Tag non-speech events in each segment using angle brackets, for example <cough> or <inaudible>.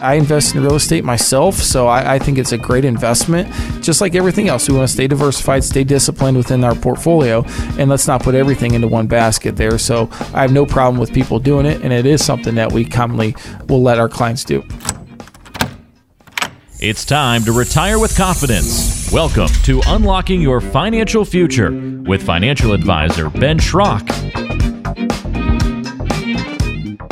I invest in real estate myself, so I, I, think it's a great investment. Just like everything else, we want to stay diversified, stay disciplined within our portfolio, and let's not put everything into one basket there. So I have no problem with people doing it, and it is something that we commonly will let our clients do. It's time to retire with confidence. Welcome to Unlocking Your Financial Future with financial advisor Ben Schrock.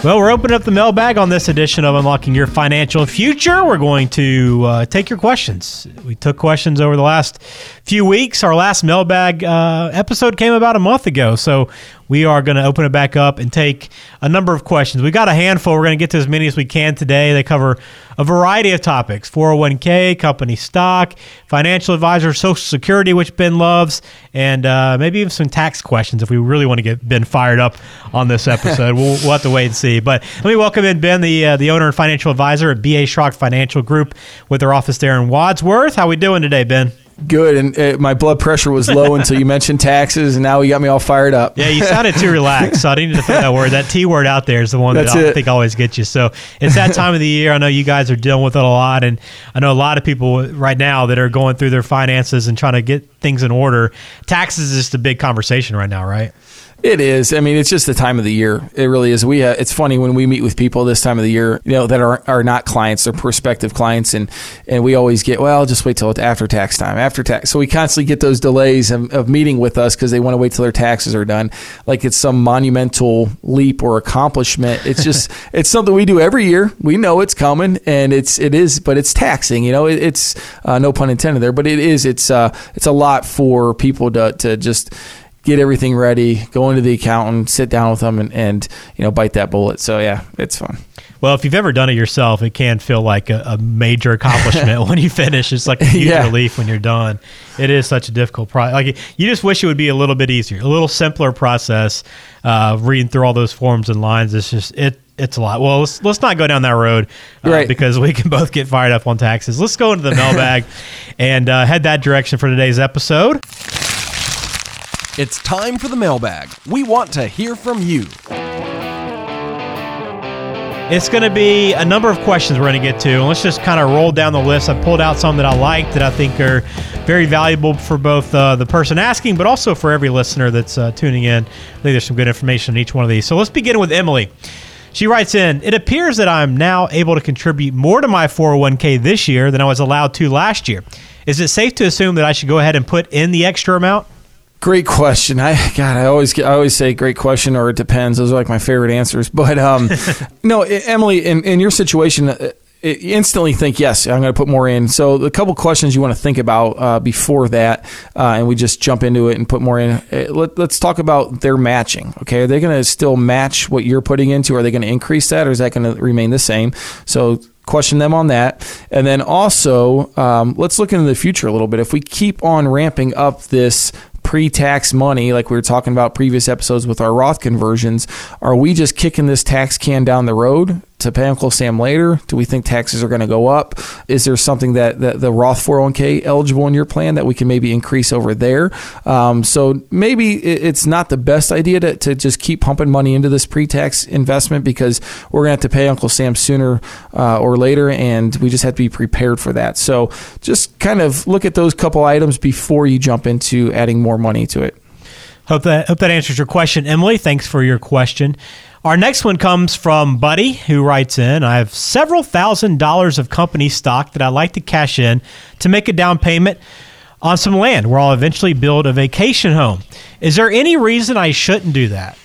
Well, we're opening up the mailbag on this edition of Unlocking Your Financial Future. We're going to uh, take your questions. We took questions over the last few weeks. Our last mailbag uh, episode came about a month ago, so we are going to open it back up and take a number of questions. We got a handful. We're going to get to as many as we can today. They cover a variety of topics 401k, company stock, financial advisor, Social Security, which Ben loves, and uh, maybe even some tax questions if we really want to get Ben fired up on this episode. <laughs> we'll, we'll, have to wait and see. But let me welcome in Ben, the, uh, the owner and financial advisor at BA Schrock Financial Group with their office there in Wadsworth. How we doing today, Ben? Good, and uh, my blood pressure was low until you mentioned taxes, and now you got me all fired up. Yeah, you sounded too relaxed, so I needed to throw that word. That T word out there is the one That's that I think always gets you. So it's that time of the year. I know you guys are dealing with it a lot, and I know a lot of people right now that are going through their finances and trying to get things in order. Taxes is just a big conversation right now, right? It is. I mean, it's just the time of the year. It really is. We. Uh, it's funny when we meet with people this time of the year, you know, that are are not clients, they're prospective clients, and and we always get, well, just wait till it's after tax time, after tax. So we constantly get those delays of, of meeting with us because they want to wait till their taxes are done, like it's some monumental leap or accomplishment. It's just <laughs> it's something we do every year. We know it's coming, and it's it is, but it's taxing. You know, it, it's uh, no pun intended there, but it is. It's uh, it's a lot for people to to just get everything ready, go into the accountant, sit down with them, and, and you know bite that bullet. So yeah, it's fun. Well, if you've ever done it yourself, it can feel like a, a major accomplishment <laughs> when you finish. It's like a huge yeah. relief when you're done. It is such a difficult process. Like you just wish it would be a little bit easier, a little simpler process. Uh, reading through all those forms and lines, it's just it it's a lot. Well, let's let's not go down that road, uh, right? Because we can <laughs> both get fired up on taxes. Let's go into the mailbag <laughs> and uh, head that direction for today's episode. It's time for the mailbag. We want to hear from you. It's going to be a number of questions we're going to get to. And let's just kind of roll down the list. I pulled out some that I like that I think are very valuable for both uh, the person asking, but also for every listener that's uh, tuning in. I think there's some good information in each one of these. So let's begin with Emily. She writes in It appears that I'm now able to contribute more to my 401k this year than I was allowed to last year. Is it safe to assume that I should go ahead and put in the extra amount? Great question. I God, I always I always say great question or it depends. Those are like my favorite answers. But um, <laughs> no, Emily, in, in your situation, uh, instantly think yes i'm going to put more in so a couple questions you want to think about uh, before that uh, and we just jump into it and put more in uh, Let, us talk about their matching okay are they going to still match what you're putting into are they going to increase that or is that going to remain the same so question them on that. And then also, um, let's look into the future a little bit. If we keep on ramping up this pre-tax money like we were talking about previous episodes with our Roth conversions are we just kicking this tax can down the road to pay Uncle Sam later? Do we think taxes are going to go up? Is there something that, that the Roth 401k eligible in your plan that we can maybe increase over there? Um, so maybe it's not the best idea to, to just keep pumping money into this pre-tax investment because we're going to have to pay Uncle Sam sooner uh, or later, and we just have to be prepared for that. So just kind of look at those couple items before you jump into adding more money to it. Hope that hope that answers your question, Emily. Thanks for your question. Our next one comes from Buddy, who writes in I have several thousand dollars of company stock that I'd like to cash in to make a down payment on some land where I'll eventually build a vacation home. Is there any reason I shouldn't do that?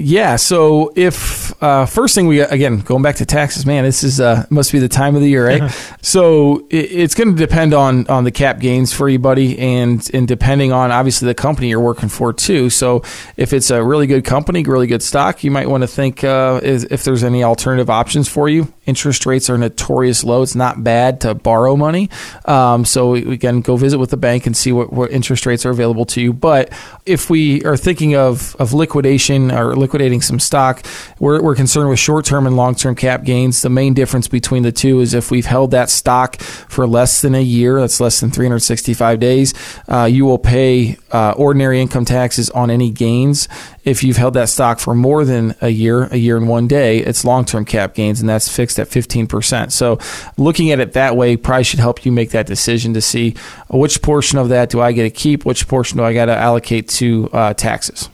Yeah. So if uh, first thing we again going back to taxes, man, this is uh, must be the time of the year, right? <laughs> so it, it's going to depend on on the cap gains for you, buddy, and and depending on obviously the company you're working for too. So if it's a really good company, really good stock, you might want to think uh, if there's any alternative options for you. Interest rates are notorious low. It's not bad to borrow money. Um, so can go visit with the bank and see what, what interest rates are available to you. But if we are thinking of of liquidation or liquidating some stock, we're, we're concerned with short term and long term cap gains. The main difference between the two is if we've held that stock for less than a year, that's less than 365 days, uh, you will pay uh, ordinary income taxes on any gains if you've held that stock for more than a year, a year and one day, it's long term cap gains, and that's fixed at 15%. So looking at it that way probably should help you make that decision to see which portion of that do I get to keep, which portion do I got to allocate to uh, taxes.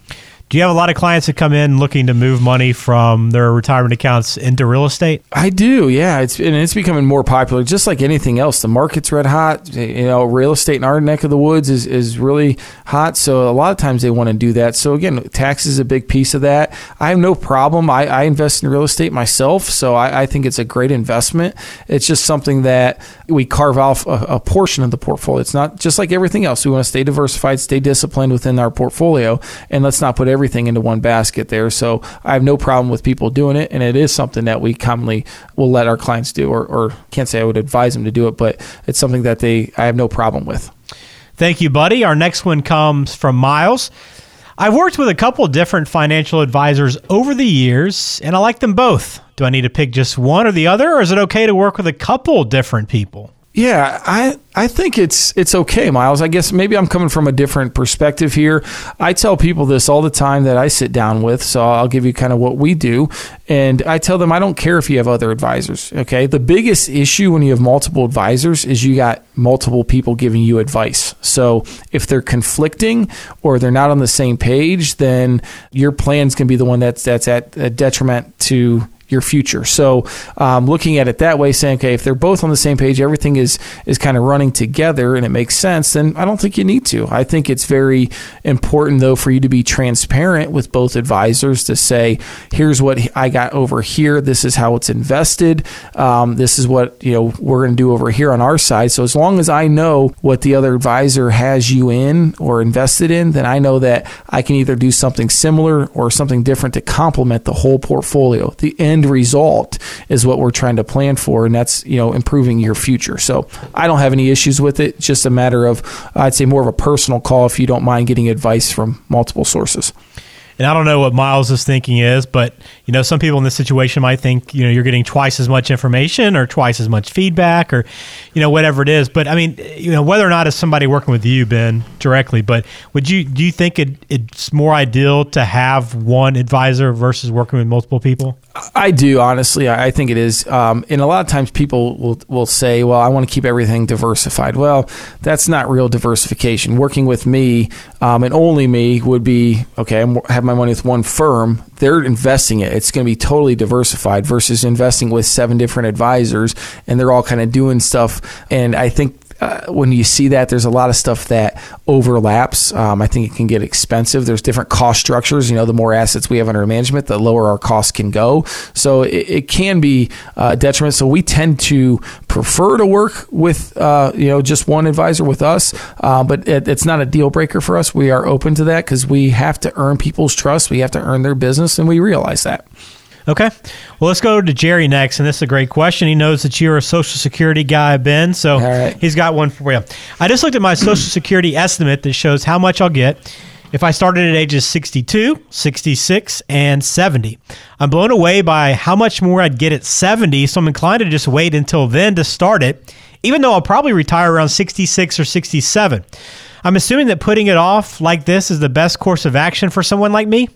Do you have a lot of clients that come in looking to move money from their retirement accounts into real estate? I do, yeah. It's and it's becoming more popular, just like anything else. The market's red hot. You know, real estate in our neck of the woods is, is really hot. So a lot of times they want to do that. So again, tax is a big piece of that. I have no problem. I, I invest in real estate myself, so I, I, think it's a great investment. It's just something that we carve off a, a portion of the portfolio. It's not just like everything else. We want to stay diversified, stay disciplined within our portfolio, and let's not put everything into one basket there. So I have no problem with people doing it, and it is something that we commonly will let our clients do, or, or can't say I would advise them to do it, but it's something that they I have no problem with. Thank you, buddy. Our next one comes from Miles. I've worked with a couple different financial advisors over the years, and I like them both. Do I need to pick just one or the other, or is it okay to work with a couple different people? Yeah, I I think it's it's okay, Miles. I guess maybe I'm coming from a different perspective here. I tell people this all the time that I sit down with, so I'll give you kind of what we do, and I tell them I don't care if you have other advisors. Okay, the biggest issue when you have multiple advisors is you got multiple people giving you advice. So if they're conflicting or they're not on the same page, then your plan's going to be the one that's that's at a detriment to your future. So, um, looking at it that way, saying, okay, if they're both on the same page, everything is is kind of running together, and it makes sense. Then I don't think you need to. I think it's very important, though, for you to be transparent with both advisors to say, here's what I got over here. This is how it's invested. Um, this is what you know we're going to do over here on our side. So as long as I know what the other advisor has you in or invested in, then I know that I can either do something similar or something different to complement the whole portfolio. The end end result is what we're trying to plan for, and that's you know improving your future. So I don't have any issues with it. Just a matter of I'd say more of a personal call if you don't mind getting advice from multiple sources. And I don't know what Miles' thinking is, but you know, some people in this situation might think you know you're getting twice as much information or twice as much feedback or you know whatever it is. But I mean, you know, whether or not it's somebody working with you, Ben, directly, but would you do you think it, it's more ideal to have one advisor versus working with multiple people? I do honestly. I think it is, um, and a lot of times people will will say, "Well, I want to keep everything diversified." Well, that's not real diversification. Working with me um, and only me would be okay. I have my money with one firm. They're investing it. It's going to be totally diversified versus investing with seven different advisors, and they're all kind of doing stuff. And I think uh, when you see that, there's a lot of stuff that overlaps. Um, I think it can get expensive. There's different cost structures. You know, the more assets we have under management, the lower our costs can go. So it, it can be uh, detriment. So we tend to prefer to work with, uh, you know, just one advisor with us, uh, but it, it's not a deal breaker for us. We are open to that because we have to earn people's trust. We have to earn their business, and we realize that. Okay. Well, let's go to Jerry next. And this is a great question. He knows that you're a Social Security guy, Ben. So right. he's got one for you. I just looked at my Social <clears throat> Security estimate that shows how much I'll get if I started at ages 62, 66, and 70. I'm blown away by how much more I'd get at 70. So I'm inclined to just wait until then to start it, even though I'll probably retire around 66 or 67. I'm assuming that putting it off like this is the best course of action for someone like me.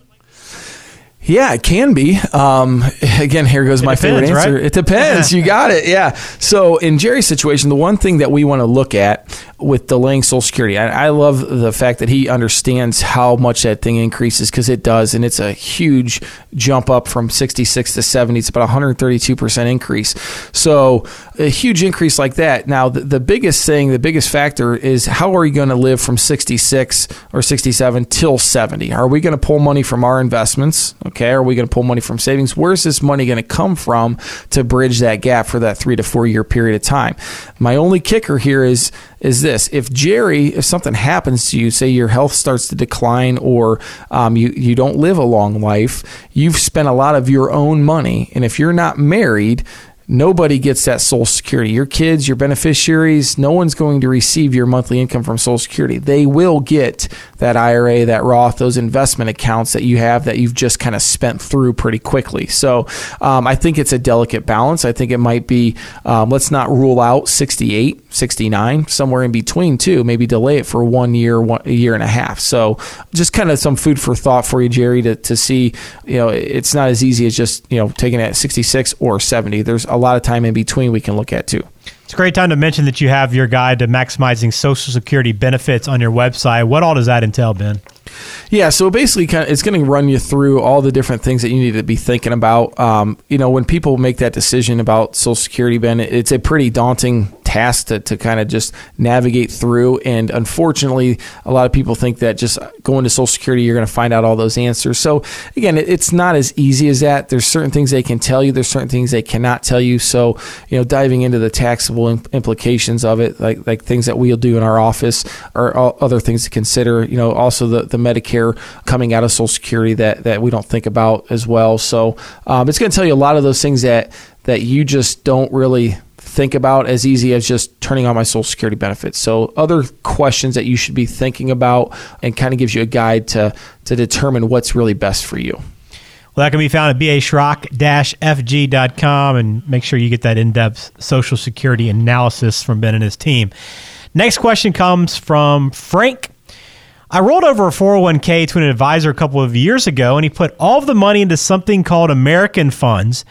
Yeah, it can be. Um, again, here goes my depends, favorite answer. Right? It depends. <laughs> you got it. Yeah. So in Jerry's situation, the one thing that we want to look at with delaying Social Security, I, I love the fact that he understands how much that thing increases because it does, and it's a huge jump up from 66 to 70. It's about 132 percent increase. So a huge increase like that. Now, the, the biggest thing, the biggest factor is how are you going to live from 66 or 67 till 70? Are we going to pull money from our investments? Okay. Are we going to pull money from savings? Where's this money going to come from to bridge that gap for that three to four year period of time? My only kicker here is is this: if Jerry, if something happens to you, say your health starts to decline or um, you you don't live a long life, you've spent a lot of your own money, and if you're not married, Nobody gets that Social Security. Your kids, your beneficiaries, no one's going to receive your monthly income from Social Security. They will get that IRA, that Roth, those investment accounts that you have that you've just kind of spent through pretty quickly. So um, I think it's a delicate balance. I think it might be, um, let's not rule out 68 69, somewhere in between too. Maybe delay it for one year, one, a year and a half. So just kind of some food for thought for you, Jerry, to, to see, you know, it's not as easy as just, you know, taking it at 66 or 70. There's a lot of time in between we can look at too. It's a great time to mention that you have your guide to maximizing Social Security benefits on your website. What all does that entail, Ben? Yeah, so basically, kind of, it's going to run you through all the different things that you need to be thinking about. Um, you know, when people make that decision about Social Security, Ben, it's a pretty daunting task to, to kind of just navigate through. And unfortunately, a lot of people think that just going to Social Security, you're going to find out all those answers. So again, it's not as easy as that. There's certain things they can tell you. There's certain things they cannot tell you. So you know, diving into the taxable implications of it, like like things that we'll do in our office, or other things to consider. You know, also the the Medicare coming out of Social Security that that we don't think about as well. So um, it's going to tell you a lot of those things that that you just don't really think about as easy as just turning on my Social Security benefits. So, other questions that you should be thinking about and kind of gives you a guide to, to determine what's really best for you. Well, that can be found at baschrock-fg.com and make sure you get that in-depth Social Security analysis from Ben and his team. Next question comes from Frank. I rolled over a 401k to an advisor a couple of years ago, and he put all of the money into something called American funds.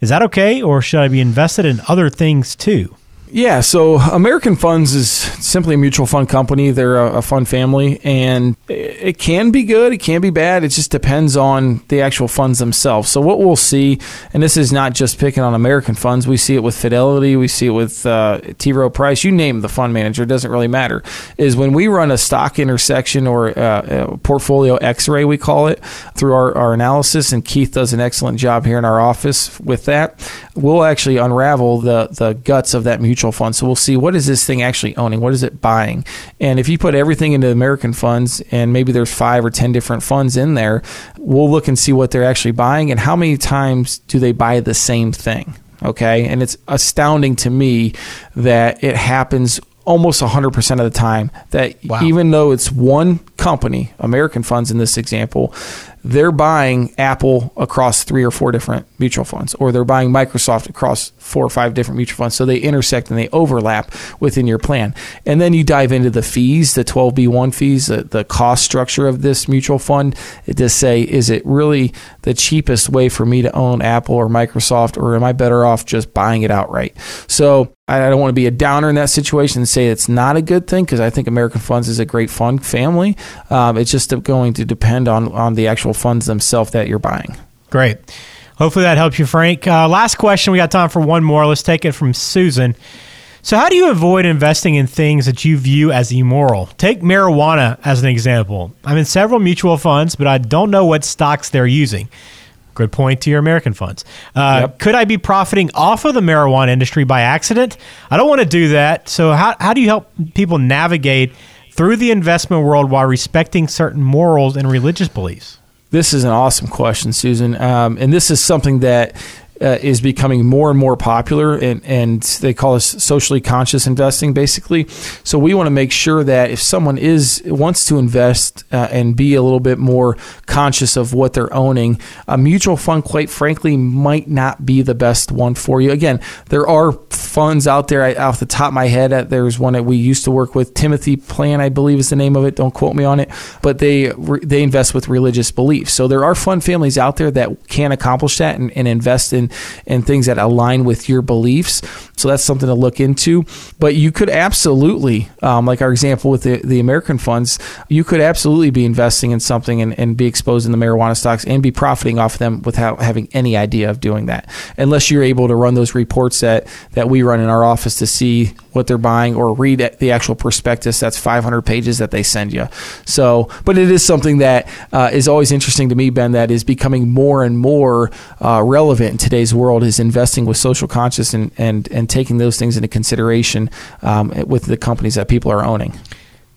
Is that okay, or should I be invested in other things too? Yeah, so American Funds is simply a mutual fund company. They're a, a, fund family, and it can be good, it can be bad. It just depends on the actual funds themselves. So, what we'll see, and this is not just picking on American funds, we see it with Fidelity, we see it with uh, T. Rowe Price, you name the fund manager, it doesn't really matter. Is when we run a stock intersection or uh, portfolio x ray, we call it, through our, our analysis, and Keith does an excellent job here in our office with that, we'll actually unravel the, the guts of that mutual mutual fund. So we'll see what is this thing actually owning? What is it buying? And if you put everything into American funds and maybe there's five or 10 different funds in there, we'll look and see what they're actually buying and how many times do they buy the same thing. Okay. And it's astounding to me that it happens almost 100% of the time that wow. even though it's one company, American funds in this example, they're buying Apple across three or four different mutual funds, or they're buying Microsoft across four or five different mutual funds. So they intersect and they overlap within your plan. And then you dive into the fees, the 12B1 fees, the, the cost structure of this mutual fund to say, is it really the cheapest way for me to own Apple or Microsoft, or am I better off just buying it outright? So I don't want to be a downer in that situation and say it's not a good thing because I think American Funds is a great fund family. Um, it's just going to depend on, on the actual funds themselves that you're buying. Great. Hopefully that helps you, Frank. Uh, last question. We got time for one more. Let's take it from Susan. So, how do you avoid investing in things that you view as immoral? Take marijuana as an example. I'm in several mutual funds, but I don't know what stocks they're using. Good point to your American funds. Uh, yep. Could I be profiting off of the marijuana industry by accident? I don't want to do that. So, how, how do you help people navigate through the investment world while respecting certain morals and religious beliefs? This is an awesome question, Susan. Um, and this is something that uh, is becoming more and more popular, and, and they call us socially conscious investing, basically. So we want to make sure that if someone is wants to invest uh, and be a little bit more conscious of what they're owning, a mutual fund, quite frankly, might not be the best one for you. Again, there are funds out there. I, off the top of my head, uh, there's one that we used to work with, Timothy Plan, I believe is the name of it. Don't quote me on it, but they they invest with religious beliefs. So there are fund families out there that can accomplish that and, and invest in and things that align with your beliefs. So that's something to look into. But you could absolutely, um, like our example with the, the American funds, you could absolutely be investing in something and, and be exposed in the marijuana stocks and be profiting off them without having any idea of doing that. Unless you're able to run those reports that, that we run in our office to see what they're buying or read the actual prospectus that's 500 pages that they send you. So, but it is something that uh, is always interesting to me, Ben, that is becoming more and more uh, relevant in today's world is investing with social conscious and, and, and taking those things into consideration um, with the companies that people are owning.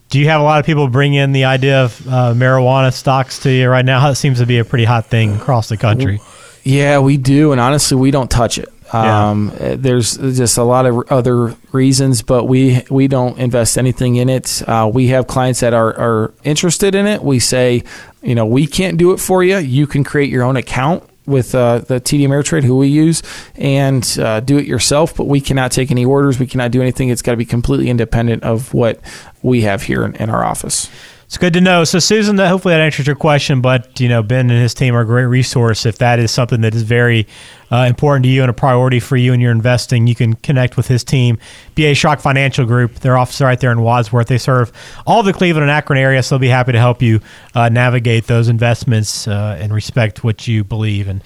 Do you have a lot of people bring in the idea of uh, marijuana stocks to you right now? It seems to be a pretty hot thing across the country. Yeah, we do, and honestly, we don't touch it. Um, yeah. There's just a lot of other reasons, but we we don't invest anything in it. Uh, we have clients that are, are interested in it. We say, you know, we can't do it for you. You can create your own account with uh, the TD Ameritrade, who we use, and uh, do it yourself. But we cannot take any orders. We cannot do anything. It's got to be completely independent of what we have here in, in our office. It's good to know. So, Susan, hopefully that answers your question. But you know, Ben and his team are a great resource if that is something that is very uh, important to you and a priority for you in your investing. You can connect with his team, BA Schrock Financial Group. Their office right there in Wadsworth. They serve all the Cleveland and Akron area, so they'll be happy to help you uh, navigate those investments uh, and respect what you believe. And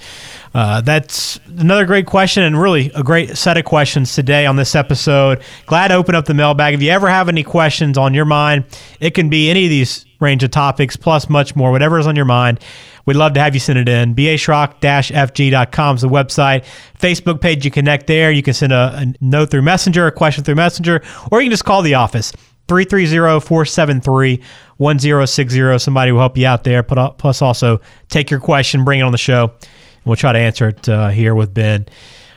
uh, that's another great question, and really a great set of questions today on this episode. Glad to open up the mailbag. If you ever have any questions on your mind, it can be any of these range of topics plus much more, whatever is on your mind. We'd love to have you send it in. baschrock-fg.com is the website. Facebook page, you connect there. You can send a, a note through Messenger, a question through Messenger, or you can just call the office. 330-473-1060. Somebody will help you out there. Plus also take your question, bring it on the show, we'll try to answer it uh, here with Ben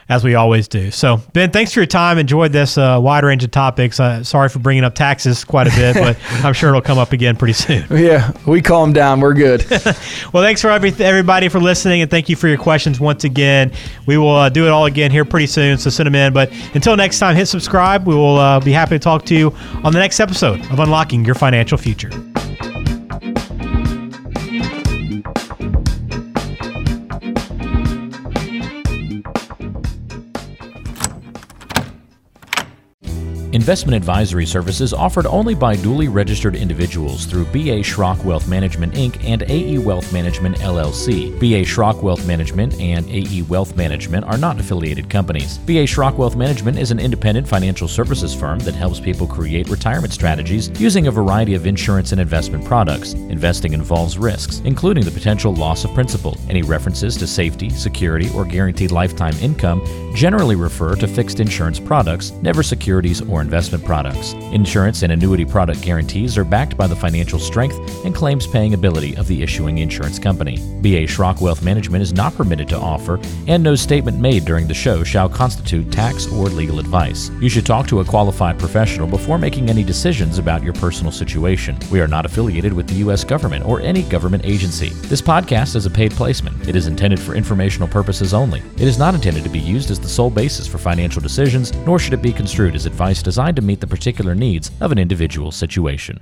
as we always do. So, Ben, thanks for your time. Enjoyed this uh, wide range of topics. Uh, sorry for bringing up taxes quite a bit, but <laughs> I'm sure it'll come up again pretty soon. Yeah, we calm down. We're good. <laughs> well, thanks for every, everybody for listening, and thank you for your questions once again. We will uh, do it all again here pretty soon, so send them in. But until next time, hit subscribe. We will uh, be happy to talk to you on the next episode of Unlocking Your Financial Future. Investment advisory services offered only by duly registered individuals through BA Schrock Wealth Management Inc. and AE Wealth Management LLC. BA Schrock Wealth Management and AE Wealth Management are not affiliated companies. BA Schrock Wealth Management is an independent financial services firm that helps people create retirement strategies using a variety of insurance and investment products. Investing involves risks, including the potential loss of principal. Any references to safety, security, or guaranteed lifetime income generally refer to fixed insurance products, never securities or investment products. Insurance and annuity product guarantees are backed by the financial strength and claims paying ability of the issuing insurance company. BA Schrock Wealth Management is not permitted to offer, and no statement made during the show shall constitute tax or legal advice. You should talk to a qualified professional before making any decisions about your personal situation. We are not affiliated with the U.S. government or any government agency. This podcast is a paid placement. It is intended for informational purposes only. It is not intended to be used as the sole basis for financial decisions, nor should it be construed as advice designed to meet the particular needs of an individual situation.